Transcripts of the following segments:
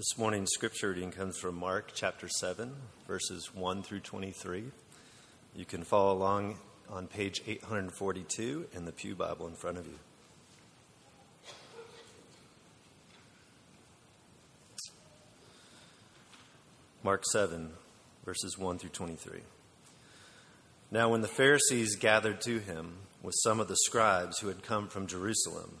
This morning's scripture reading comes from Mark chapter 7, verses 1 through 23. You can follow along on page 842 in the Pew Bible in front of you. Mark 7, verses 1 through 23. Now, when the Pharisees gathered to him with some of the scribes who had come from Jerusalem,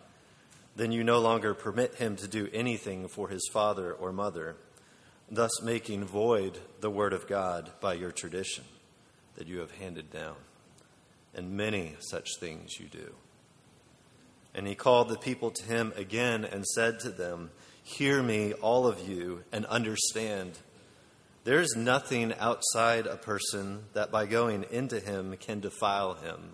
then you no longer permit him to do anything for his father or mother, thus making void the word of God by your tradition that you have handed down. And many such things you do. And he called the people to him again and said to them, Hear me, all of you, and understand. There is nothing outside a person that by going into him can defile him,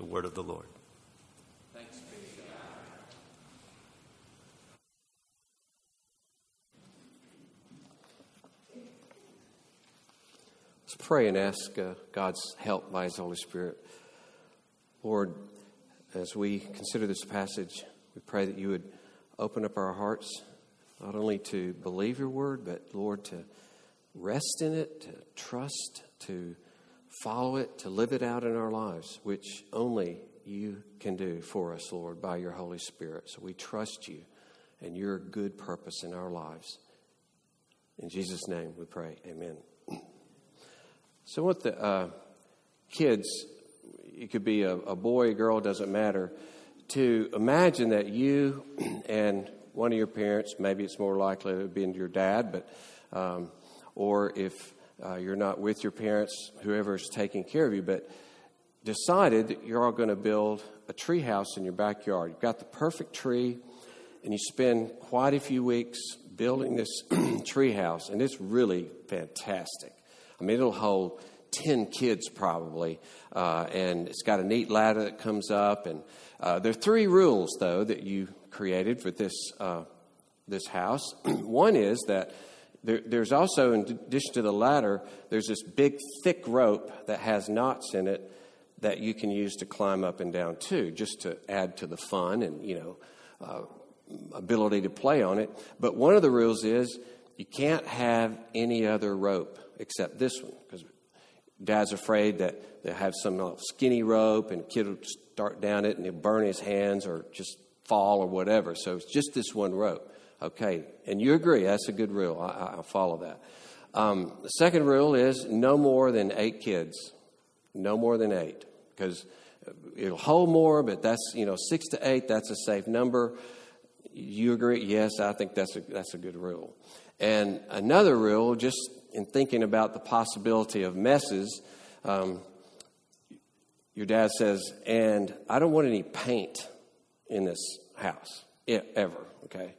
The word of the Lord. Thanks be to God. Let's pray and ask uh, God's help by His Holy Spirit. Lord, as we consider this passage, we pray that you would open up our hearts, not only to believe your word, but Lord, to rest in it, to trust, to follow it, to live it out in our lives, which only you can do for us, Lord, by your Holy Spirit. So we trust you and your good purpose in our lives. In Jesus' name we pray. Amen. So, what the uh, kids it could be a, a boy, a girl, doesn't matter, to imagine that you and one of your parents, maybe it's more likely to be your dad, but um, or if uh, you're not with your parents, whoever's taking care of you, but decided that you're all going to build a tree house in your backyard. You've got the perfect tree, and you spend quite a few weeks building this tree house, and it's really fantastic. I mean, it'll hold 10 kids probably. Uh, and it's got a neat ladder that comes up. And uh, there are three rules, though, that you created for this, uh, this house. One is that there, there's also, in addition to the ladder, there's this big, thick rope that has knots in it that you can use to climb up and down too, just to add to the fun and, you know, uh, ability to play on it. But one of the rules is you can't have any other rope except this one, because dad's afraid that they'll have some skinny rope and kid will start down it and he'll burn his hands or just fall or whatever. So it's just this one rope. Okay, and you agree, that's a good rule. I, I follow that. Um, the second rule is no more than eight kids. No more than eight. Because it'll hold more, but that's, you know, six to eight, that's a safe number. You agree? Yes, I think that's a, that's a good rule. And another rule, just in thinking about the possibility of messes, um, your dad says, and I don't want any paint in this house, ever, okay?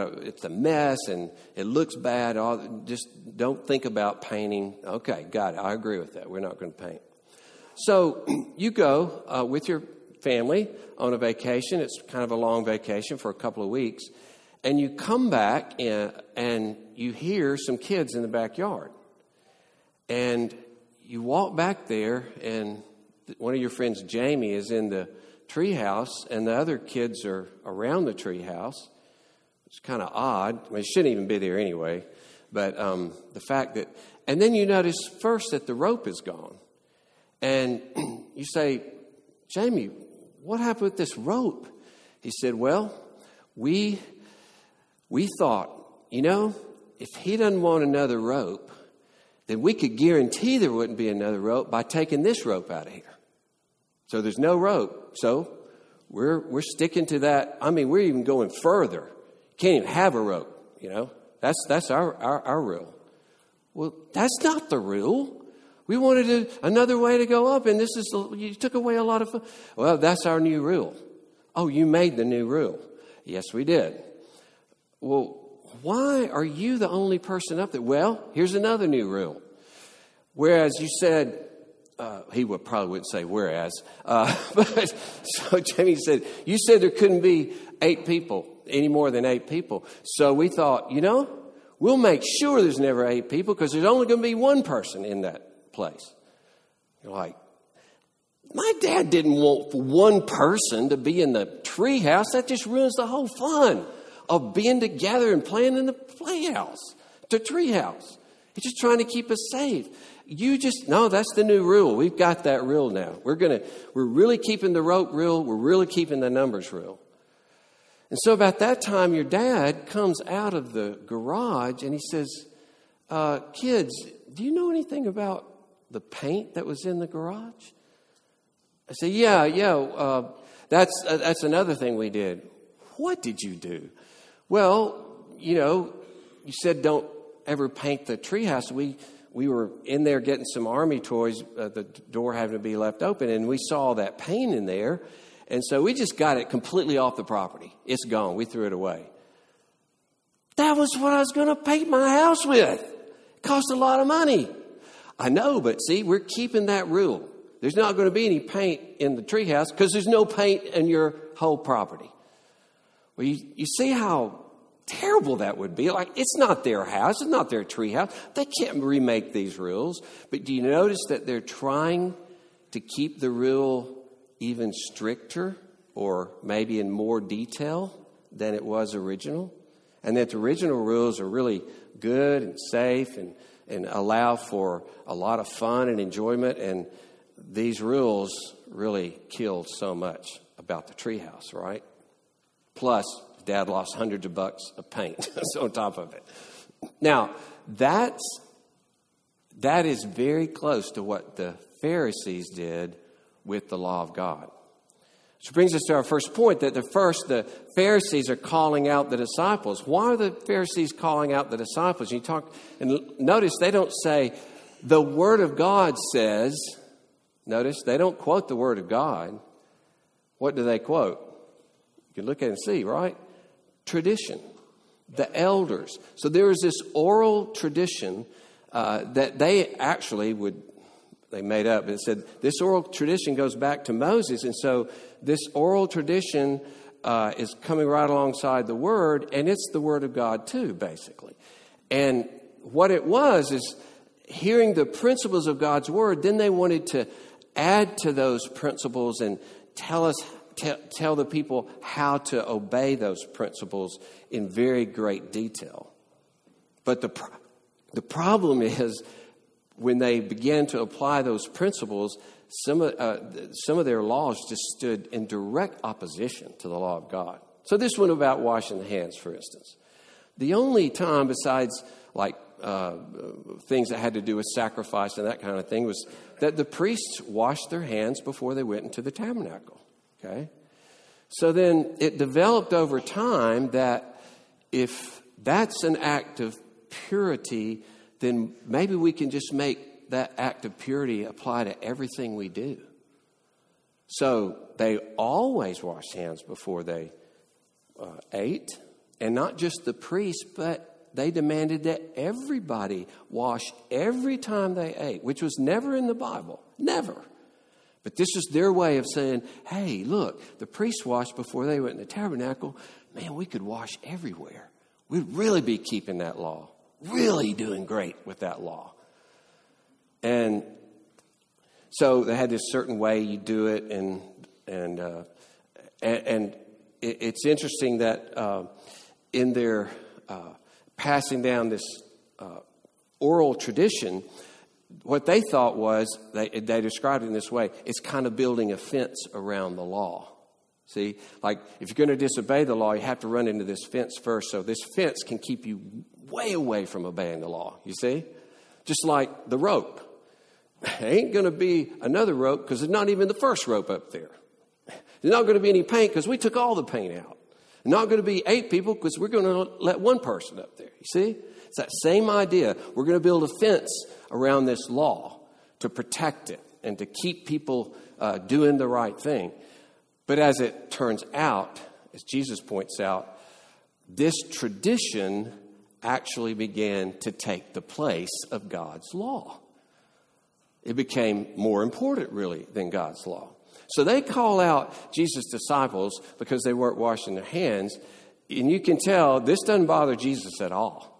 It's a mess and it looks bad. All, just don't think about painting. Okay, got it. I agree with that. We're not going to paint. So you go uh, with your family on a vacation. It's kind of a long vacation for a couple of weeks. And you come back and, and you hear some kids in the backyard. And you walk back there, and one of your friends, Jamie, is in the treehouse, and the other kids are around the treehouse. It's kind of odd. I mean, it shouldn't even be there anyway. But um, the fact that, and then you notice first that the rope is gone. And you say, Jamie, what happened with this rope? He said, Well, we, we thought, you know, if he doesn't want another rope, then we could guarantee there wouldn't be another rope by taking this rope out of here. So there's no rope. So we're, we're sticking to that. I mean, we're even going further. Can't even have a rope, you know. That's, that's our, our, our rule. Well, that's not the rule. We wanted a, another way to go up, and this is, you took away a lot of. Well, that's our new rule. Oh, you made the new rule. Yes, we did. Well, why are you the only person up there? Well, here's another new rule. Whereas you said, uh, he would probably wouldn't say whereas, uh, but so Jamie said, you said there couldn't be eight people any more than eight people. So we thought, you know, we'll make sure there's never eight people because there's only going to be one person in that place. You're like, my dad didn't want one person to be in the treehouse. That just ruins the whole fun of being together and playing in the playhouse, the treehouse. He's just trying to keep us safe. You just no, that's the new rule. We've got that rule now. We're gonna we're really keeping the rope rule. We're really keeping the numbers rule. And so, about that time, your dad comes out of the garage and he says, uh, Kids, do you know anything about the paint that was in the garage? I say, Yeah, yeah, uh, that's, uh, that's another thing we did. What did you do? Well, you know, you said don't ever paint the treehouse. We, we were in there getting some army toys, uh, the door having to be left open, and we saw that paint in there. And so we just got it completely off the property. It's gone. We threw it away. That was what I was going to paint my house with. It cost a lot of money. I know, but see, we're keeping that rule. There's not going to be any paint in the treehouse because there's no paint in your whole property. Well, you, you see how terrible that would be. Like, it's not their house, it's not their treehouse. They can't remake these rules. But do you notice that they're trying to keep the rule even stricter or maybe in more detail than it was original. And that the original rules are really good and safe and, and allow for a lot of fun and enjoyment. And these rules really killed so much about the treehouse, right? Plus, dad lost hundreds of bucks of paint on top of it. Now, that's, that is very close to what the Pharisees did with the law of God. Which brings us to our first point that the first, the Pharisees are calling out the disciples. Why are the Pharisees calling out the disciples? You talk, and notice they don't say, the Word of God says, notice they don't quote the Word of God. What do they quote? You can look at and see, right? Tradition, the elders. So there is this oral tradition uh, that they actually would they made up. It said this oral tradition goes back to Moses, and so this oral tradition uh, is coming right alongside the Word, and it's the Word of God too, basically. And what it was is hearing the principles of God's Word. Then they wanted to add to those principles and tell us tell the people how to obey those principles in very great detail. But the, the problem is when they began to apply those principles, some of, uh, some of their laws just stood in direct opposition to the law of God. So, this one about washing the hands, for instance. The only time, besides like uh, things that had to do with sacrifice and that kind of thing, was that the priests washed their hands before they went into the tabernacle. Okay? So then it developed over time that if that's an act of purity, then maybe we can just make that act of purity apply to everything we do. So they always washed hands before they uh, ate, and not just the priests, but they demanded that everybody wash every time they ate, which was never in the Bible. Never. But this is their way of saying, hey, look, the priests washed before they went in the tabernacle. Man, we could wash everywhere. We'd really be keeping that law, really doing great with that law. And so they had this certain way you do it, and and uh, and, and it's interesting that uh, in their uh, passing down this uh, oral tradition, what they thought was, they, they described it in this way it's kind of building a fence around the law. See, like if you're going to disobey the law, you have to run into this fence first. So this fence can keep you way away from obeying the law. You see? Just like the rope. There ain't going to be another rope because there's not even the first rope up there. There's not going to be any paint because we took all the paint out. Not going to be eight people because we're going to let one person up there. You see? It's that same idea. We're going to build a fence around this law to protect it and to keep people uh, doing the right thing. But as it turns out, as Jesus points out, this tradition actually began to take the place of God's law. It became more important, really, than God's law. So they call out Jesus' disciples because they weren't washing their hands. And you can tell this doesn't bother Jesus at all.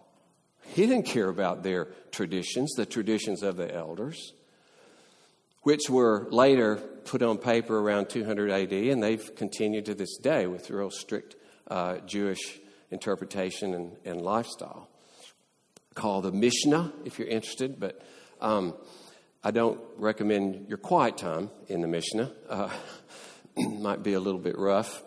He didn't care about their traditions, the traditions of the elders, which were later put on paper around 200 AD, and they've continued to this day with real strict uh, Jewish interpretation and, and, lifestyle. Called the Mishnah, if you're interested, but um, I don't recommend your quiet time in the Mishnah. Uh, might be a little bit rough.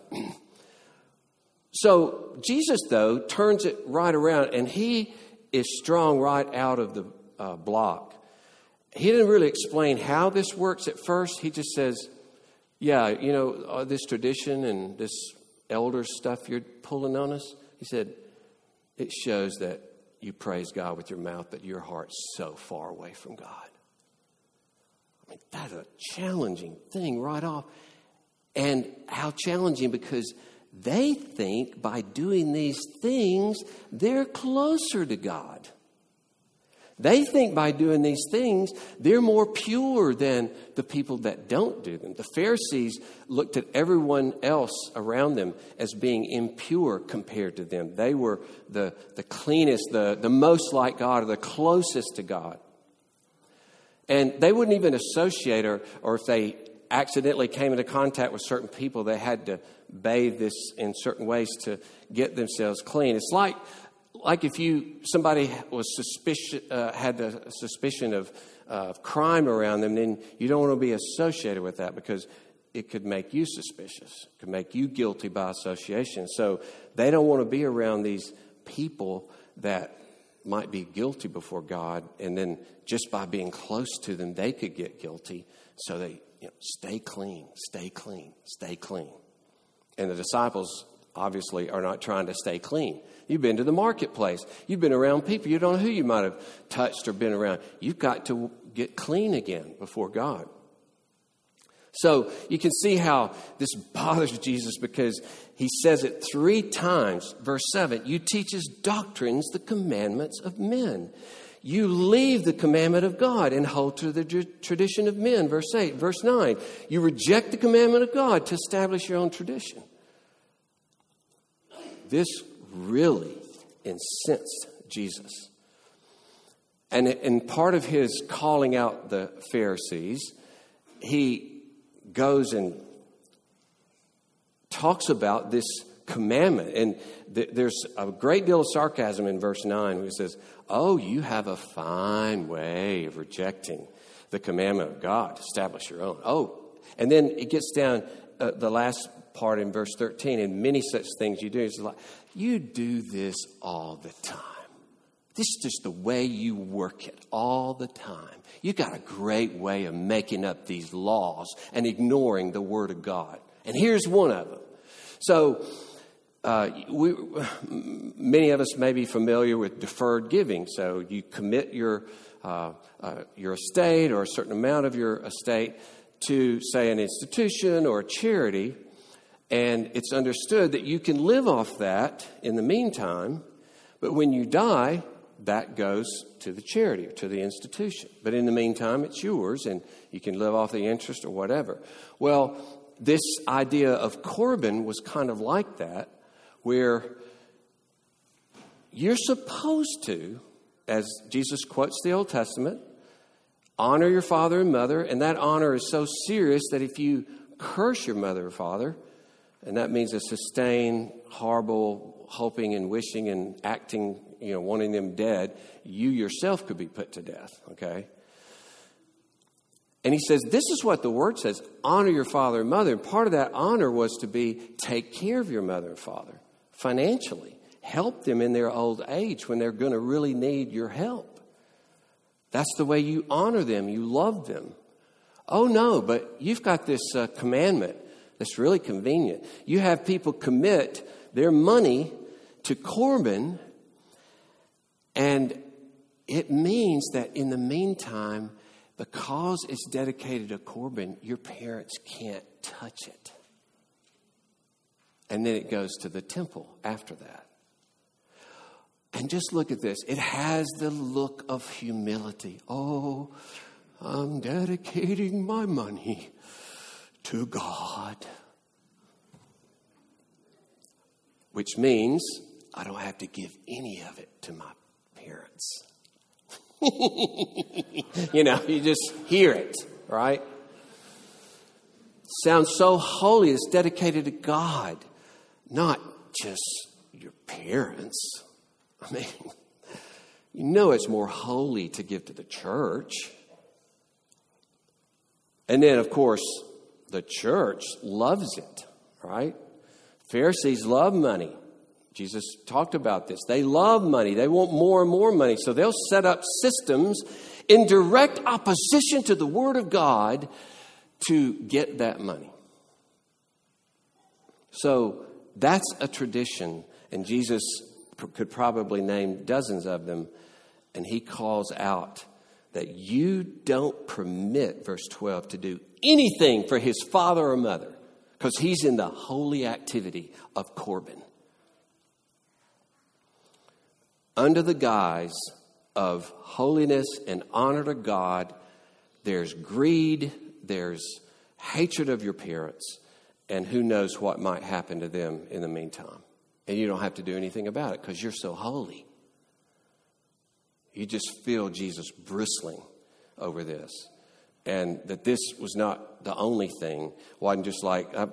so Jesus, though, turns it right around, and he is strong right out of the uh, block. He didn't really explain how this works at first. He just says, "Yeah, you know, uh, this tradition and this elder stuff you're pulling on us." He said, "It shows that you praise God with your mouth, but your heart's so far away from God." I mean, that's a challenging thing right off. And how challenging because they think by doing these things, they're closer to God. They think by doing these things, they're more pure than the people that don't do them. The Pharisees looked at everyone else around them as being impure compared to them. They were the, the cleanest, the, the most like God, or the closest to God. And they wouldn't even associate, or, or if they accidentally came into contact with certain people, they had to bathe this in certain ways to get themselves clean. It's like, like if you somebody was suspicious, uh, had a suspicion of uh, crime around them, then you don't want to be associated with that because it could make you suspicious, it could make you guilty by association. So they don't want to be around these people that might be guilty before God, and then just by being close to them, they could get guilty. So they you know, stay clean, stay clean, stay clean. And the disciples obviously are not trying to stay clean. You've been to the marketplace, you've been around people, you don't know who you might have touched or been around. You've got to get clean again before God. So you can see how this bothers Jesus because he says it three times. Verse 7 You teach as doctrines the commandments of men. You leave the commandment of God and hold to the tradition of men. Verse 8. Verse 9 You reject the commandment of God to establish your own tradition. This really incensed Jesus. And in part of his calling out the Pharisees, he goes and talks about this commandment. And th- there's a great deal of sarcasm in verse 9 where he says, Oh, you have a fine way of rejecting the commandment of God to establish your own. Oh, and then it gets down uh, the last part in verse 13, and many such things you do. It's like, you do this all the time. This is just the way you work it all the time. You got a great way of making up these laws and ignoring the Word of God. And here's one of them. So, uh, we, many of us may be familiar with deferred giving. So, you commit your, uh, uh, your estate or a certain amount of your estate to, say, an institution or a charity, and it's understood that you can live off that in the meantime, but when you die, that goes to the charity or to the institution. But in the meantime, it's yours and you can live off the interest or whatever. Well, this idea of Corban was kind of like that, where you're supposed to, as Jesus quotes the Old Testament, honor your father and mother, and that honor is so serious that if you curse your mother or father, and that means a sustained, horrible hoping and wishing and acting you know, wanting them dead, you yourself could be put to death, okay? And he says, This is what the word says honor your father and mother. And part of that honor was to be take care of your mother and father financially, help them in their old age when they're going to really need your help. That's the way you honor them, you love them. Oh, no, but you've got this uh, commandment that's really convenient. You have people commit their money to Corban, and it means that in the meantime, because it's dedicated to Corban, your parents can't touch it. And then it goes to the temple after that. And just look at this it has the look of humility. Oh, I'm dedicating my money to God. Which means I don't have to give any of it to my parents. you know, you just hear it, right? Sounds so holy. It's dedicated to God, not just your parents. I mean, you know it's more holy to give to the church. And then, of course, the church loves it, right? Pharisees love money. Jesus talked about this. They love money, they want more and more money. So they'll set up systems in direct opposition to the Word of God to get that money. So that's a tradition, and Jesus could probably name dozens of them, and he calls out that you don't permit, verse 12, to do anything for his father or mother because he's in the holy activity of Corban. under the guise of holiness and honor to God, there's greed, there's hatred of your parents, and who knows what might happen to them in the meantime. And you don't have to do anything about it because you're so holy. You just feel Jesus bristling over this. And that this was not the only thing. wasn't just like, uh,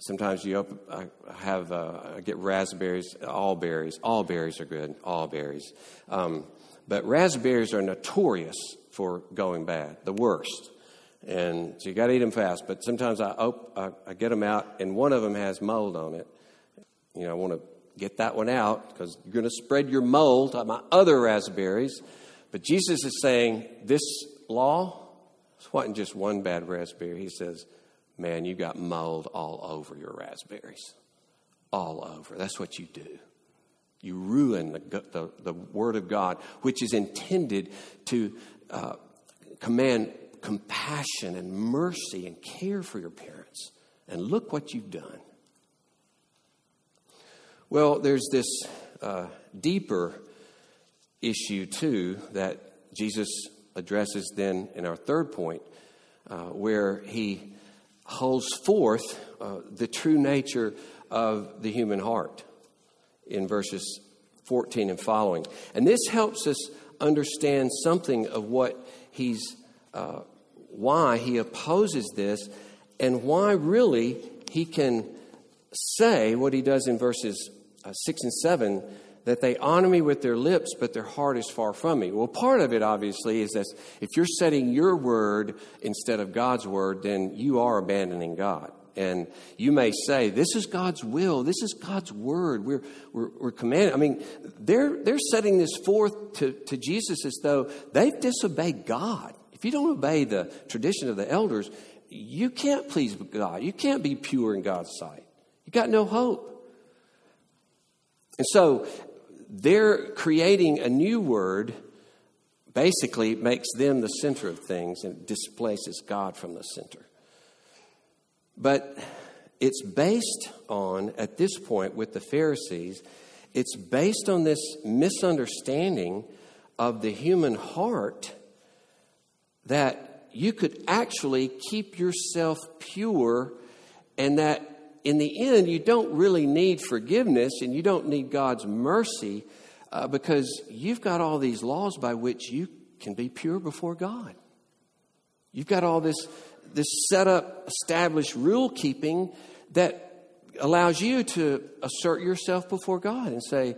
Sometimes you open, I have uh, I get raspberries, all berries. All berries are good, all berries. Um, but raspberries are notorious for going bad, the worst. And so you got to eat them fast. But sometimes I, op- I, I get them out, and one of them has mold on it. You know, I want to get that one out because you're going to spread your mold on my other raspberries. But Jesus is saying this law wasn't just one bad raspberry. He says man, you got mold all over your raspberries. All over. That's what you do. You ruin the, the, the Word of God, which is intended to uh, command compassion and mercy and care for your parents. And look what you've done. Well, there's this uh, deeper issue, too, that Jesus addresses then in our third point, uh, where he holds forth uh, the true nature of the human heart in verses 14 and following. And this helps us understand something of what he's, uh, why he opposes this, and why really he can say what he does in verses uh, 6 and 7 that they honor me with their lips, but their heart is far from me. Well, part of it, obviously, is that if you're setting your word instead of God's word, then you are abandoning God. And you may say, This is God's will. This is God's word. We're, we're, we're commanded. I mean, they're, they're setting this forth to, to Jesus as though they've disobeyed God. If you don't obey the tradition of the elders, you can't please God. You can't be pure in God's sight. You got no hope. And so they're creating a new word basically makes them the center of things and displaces God from the center. But it's based on, at this point with the Pharisees, it's based on this misunderstanding of the human heart that you could actually keep yourself pure and that in the end you don't really need forgiveness and you don't need God's mercy uh, because you've got all these laws by which you can be pure before God. You've got all this, this set up, established rule keeping that allows you to assert yourself before God and say,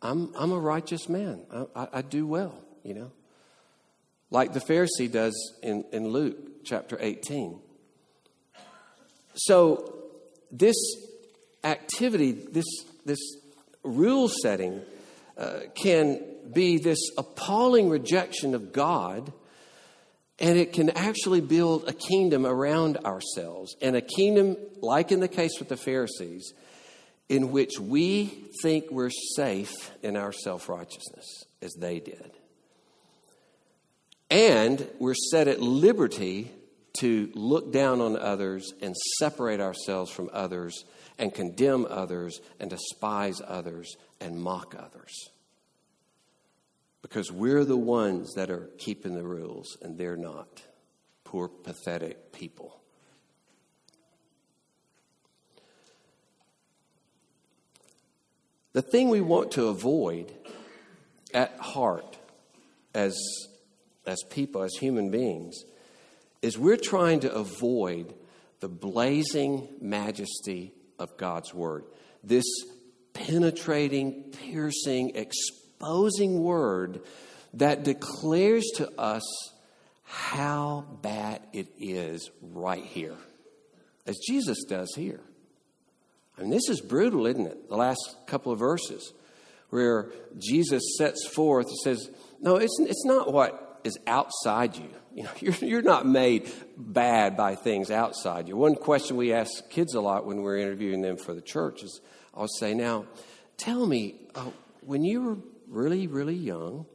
I'm, I'm a righteous man. I, I, I do well, you know like the Pharisee does in, in Luke chapter 18. So, this activity, this, this rule setting, uh, can be this appalling rejection of God, and it can actually build a kingdom around ourselves. And a kingdom, like in the case with the Pharisees, in which we think we're safe in our self righteousness, as they did. And we're set at liberty to look down on others and separate ourselves from others and condemn others and despise others and mock others. Because we're the ones that are keeping the rules and they're not. Poor, pathetic people. The thing we want to avoid at heart as as people, as human beings, is we're trying to avoid the blazing majesty of God's Word. This penetrating, piercing, exposing Word that declares to us how bad it is right here, as Jesus does here. I mean, this is brutal, isn't it? The last couple of verses where Jesus sets forth, says, No, it's, it's not what is outside you. You know, you're, you're not made bad by things outside you. One question we ask kids a lot when we're interviewing them for the church is I'll say, Now, tell me, uh, when you were really, really young,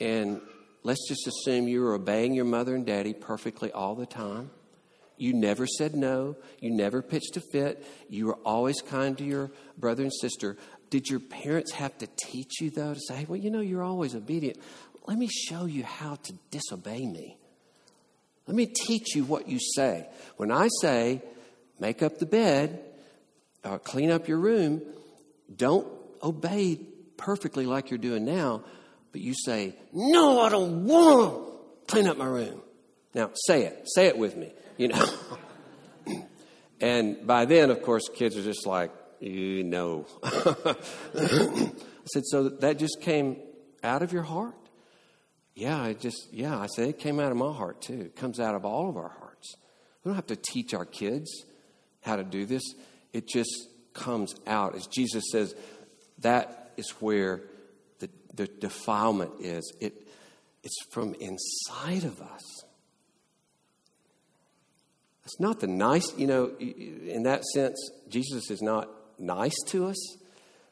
and let's just assume you were obeying your mother and daddy perfectly all the time. You never said no. You never pitched a fit. You were always kind to your brother and sister. Did your parents have to teach you, though, to say, well, you know, you're always obedient? Let me show you how to disobey me. Let me teach you what you say. When I say, make up the bed, or clean up your room, don't obey perfectly like you're doing now, but you say, No, I don't want to clean up my room. Now, say it. Say it with me, you know. and by then, of course, kids are just like, You know. I said, So that just came out of your heart? Yeah, I just, yeah, I said it came out of my heart too. It comes out of all of our hearts. We don't have to teach our kids how to do this, it just comes out. As Jesus says, that is where the, the defilement is. It, it's from inside of us. It's not the nice, you know, in that sense, Jesus is not nice to us,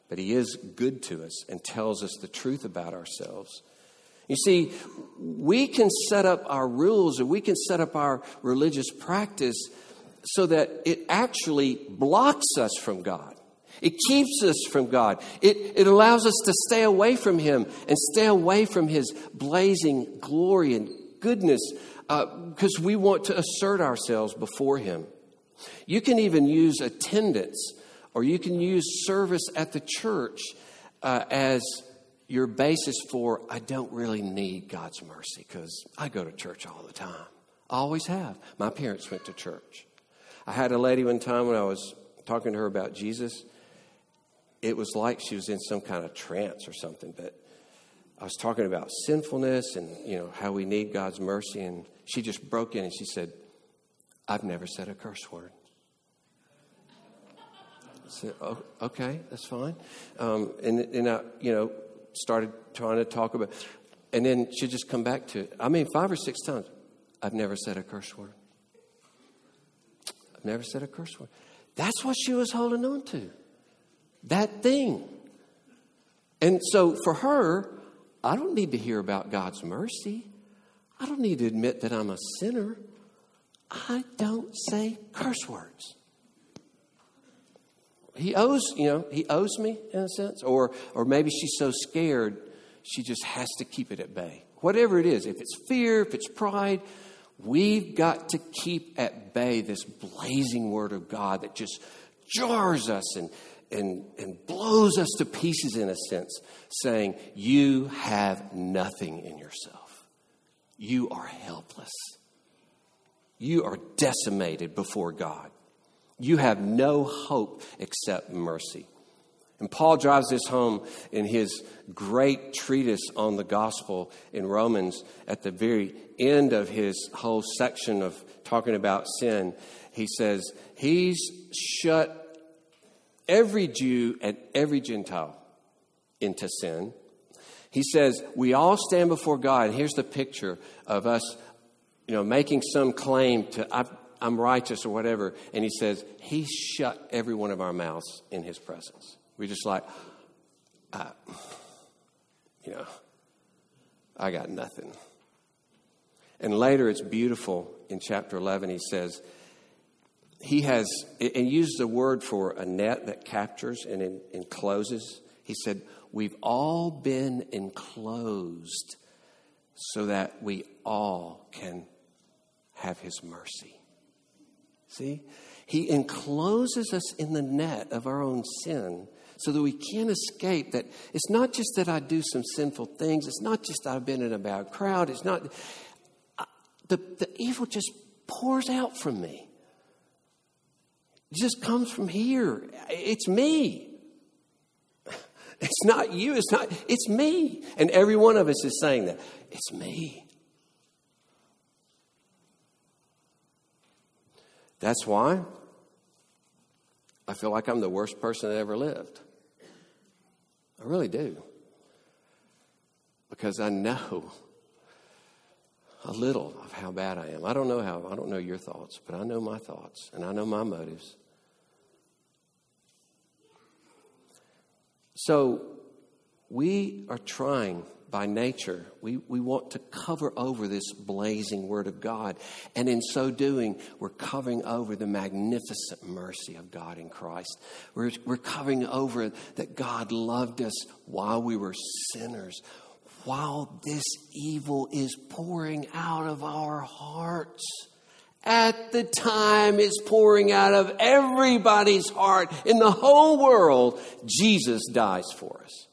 but he is good to us and tells us the truth about ourselves. You see, we can set up our rules or we can set up our religious practice so that it actually blocks us from God. It keeps us from God. It, it allows us to stay away from Him and stay away from His blazing glory and goodness because uh, we want to assert ourselves before Him. You can even use attendance or you can use service at the church uh, as your basis for, I don't really need God's mercy because I go to church all the time. I always have. My parents went to church. I had a lady one time when I was talking to her about Jesus, it was like she was in some kind of trance or something. But I was talking about sinfulness and you know how we need God's mercy, and she just broke in and she said, "I've never said a curse word." I said, oh, "Okay, that's fine." Um, and and I, you know, started trying to talk about, and then she'd just come back to it. I mean, five or six times, I've never said a curse word. I've never said a curse word. That's what she was holding on to. That thing. And so for her, I don't need to hear about God's mercy. I don't need to admit that I'm a sinner. I don't say curse words. He owes, you know, he owes me in a sense, or or maybe she's so scared she just has to keep it at bay. Whatever it is, if it's fear, if it's pride, we've got to keep at bay this blazing word of God that just jars us and and, and blows us to pieces in a sense, saying, You have nothing in yourself. You are helpless. You are decimated before God. You have no hope except mercy. And Paul drives this home in his great treatise on the gospel in Romans at the very end of his whole section of talking about sin. He says, He's shut every Jew and every Gentile into sin. He says, We all stand before God. Here's the picture of us, you know, making some claim to, i am righteous or whatever. And he says, He shut every one of our mouths in His presence. We're just like, you know, I got nothing. And later it's beautiful in chapter 11. He says, he has, and used the word for a net that captures and encloses. He said, We've all been enclosed so that we all can have his mercy. See? He encloses us in the net of our own sin so that we can't escape that it's not just that I do some sinful things, it's not just I've been in a bad crowd, it's not the, the evil just pours out from me. It just comes from here. It's me. It's not you. It's not, it's me. And every one of us is saying that. It's me. That's why I feel like I'm the worst person that ever lived. I really do. Because I know a little of how bad I am. I don't know how, I don't know your thoughts, but I know my thoughts and I know my motives. So we are trying by nature, we, we want to cover over this blazing word of God. And in so doing, we're covering over the magnificent mercy of God in Christ. We're, we're covering over that God loved us while we were sinners, while this evil is pouring out of our hearts at the time it's pouring out of everybody's heart in the whole world, Jesus dies for us.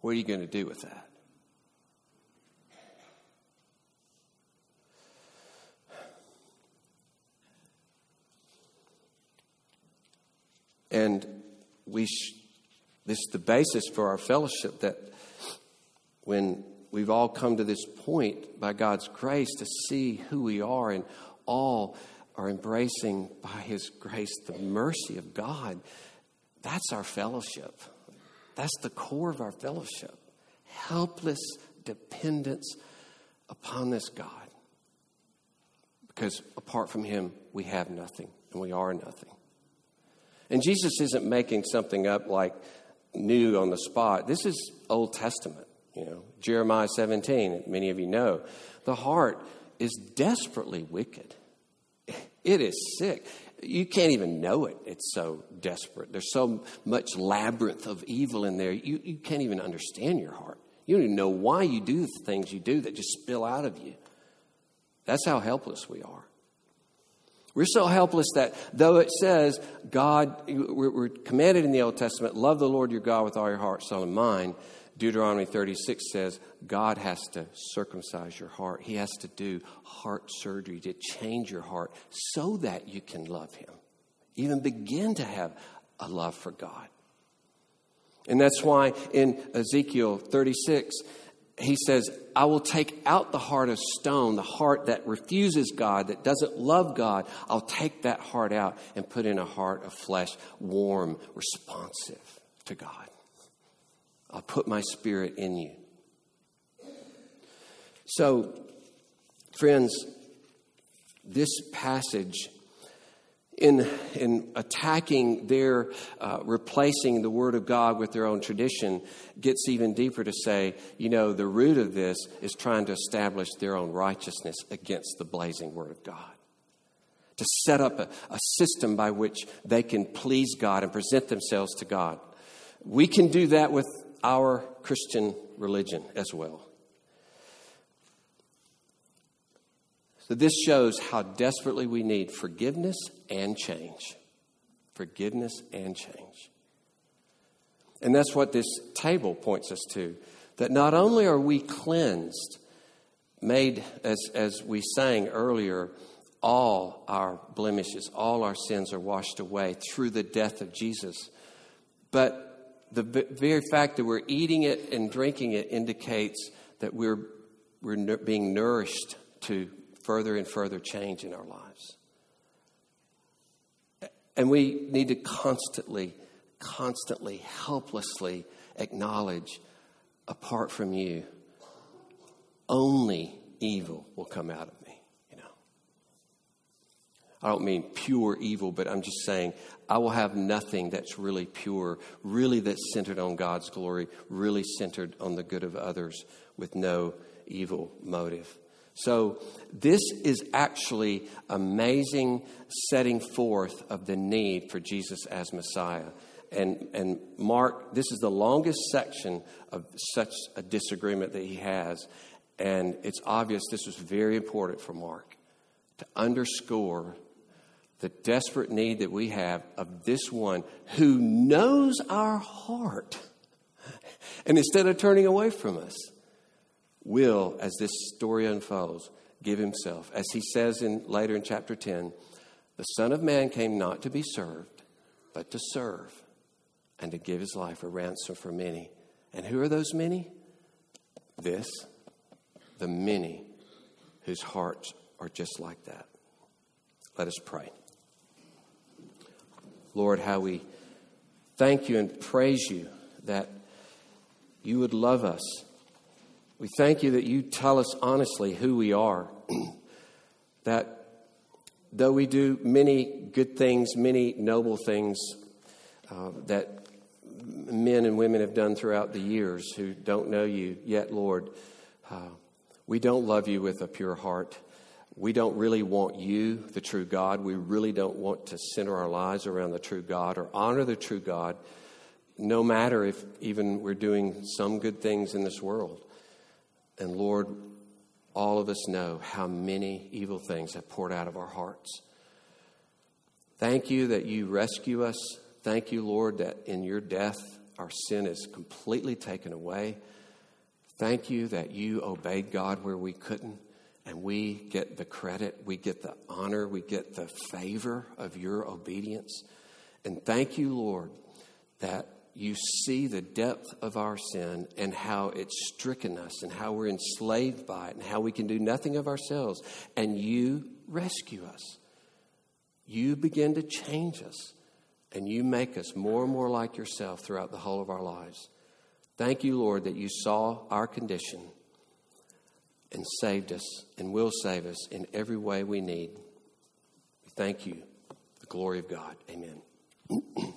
What are you going to do with that? And we sh- this is the basis for our fellowship that when we've all come to this point by God's grace to see who we are and all are embracing by His grace the mercy of God, that's our fellowship. That's the core of our fellowship. Helpless dependence upon this God. Because apart from Him, we have nothing and we are nothing. And Jesus isn't making something up like new on the spot. This is Old Testament, you know, Jeremiah 17, many of you know. The heart is desperately wicked. It is sick. You can't even know it. It's so desperate. There's so much labyrinth of evil in there. You, you can't even understand your heart. You don't even know why you do the things you do that just spill out of you. That's how helpless we are. We're so helpless that though it says God, we're, commanded in the Old Testament, love the Lord your God with all your heart, soul, and mind. Deuteronomy 36 says God has to circumcise your heart. He has to do heart surgery to change your heart so that you can love Him. even begin to have a love for God. And that's why in Ezekiel 36, he says, I will take out the heart of stone, the heart that refuses God, that doesn't love God. I'll take that heart out and put in a heart of flesh, warm, responsive to God. I'll put my spirit in you. So, friends, this passage in, in attacking their uh, replacing the Word of God with their own tradition gets even deeper to say, you know, the root of this is trying to establish their own righteousness against the blazing Word of God. To set up a, a system by which they can please God and present themselves to God. We can do that with our Christian religion as well. So, this shows how desperately we need forgiveness and change. Forgiveness and change. And that's what this table points us to that not only are we cleansed, made, as, as we sang earlier, all our blemishes, all our sins are washed away through the death of Jesus, but the very fact that we're eating it and drinking it indicates that we're, we're being nourished to further and further change in our lives. And we need to constantly, constantly, helplessly acknowledge apart from you, only evil will come out of I don't mean pure evil, but I'm just saying I will have nothing that's really pure, really that's centered on God's glory, really centered on the good of others with no evil motive. So, this is actually amazing setting forth of the need for Jesus as Messiah. And, and Mark, this is the longest section of such a disagreement that he has. And it's obvious this was very important for Mark to underscore the desperate need that we have of this one who knows our heart. And instead of turning away from us, will, as this story unfolds, give himself. As he says in, later in chapter 10, the Son of Man came not to be served, but to serve and to give his life a ransom for many. And who are those many? This, the many whose hearts are just like that. Let us pray. Lord, how we thank you and praise you that you would love us we thank you that you tell us honestly who we are. that though we do many good things, many noble things uh, that men and women have done throughout the years who don't know you yet, Lord, uh, we don't love you with a pure heart. We don't really want you, the true God. We really don't want to center our lives around the true God or honor the true God, no matter if even we're doing some good things in this world. And Lord, all of us know how many evil things have poured out of our hearts. Thank you that you rescue us. Thank you, Lord, that in your death our sin is completely taken away. Thank you that you obeyed God where we couldn't, and we get the credit, we get the honor, we get the favor of your obedience. And thank you, Lord, that you see the depth of our sin and how it's stricken us and how we're enslaved by it and how we can do nothing of ourselves. And you rescue us. You begin to change us and you make us more and more like yourself throughout the whole of our lives. Thank you, Lord, that you saw our condition and saved us and will save us in every way we need. We thank you. The glory of God. Amen.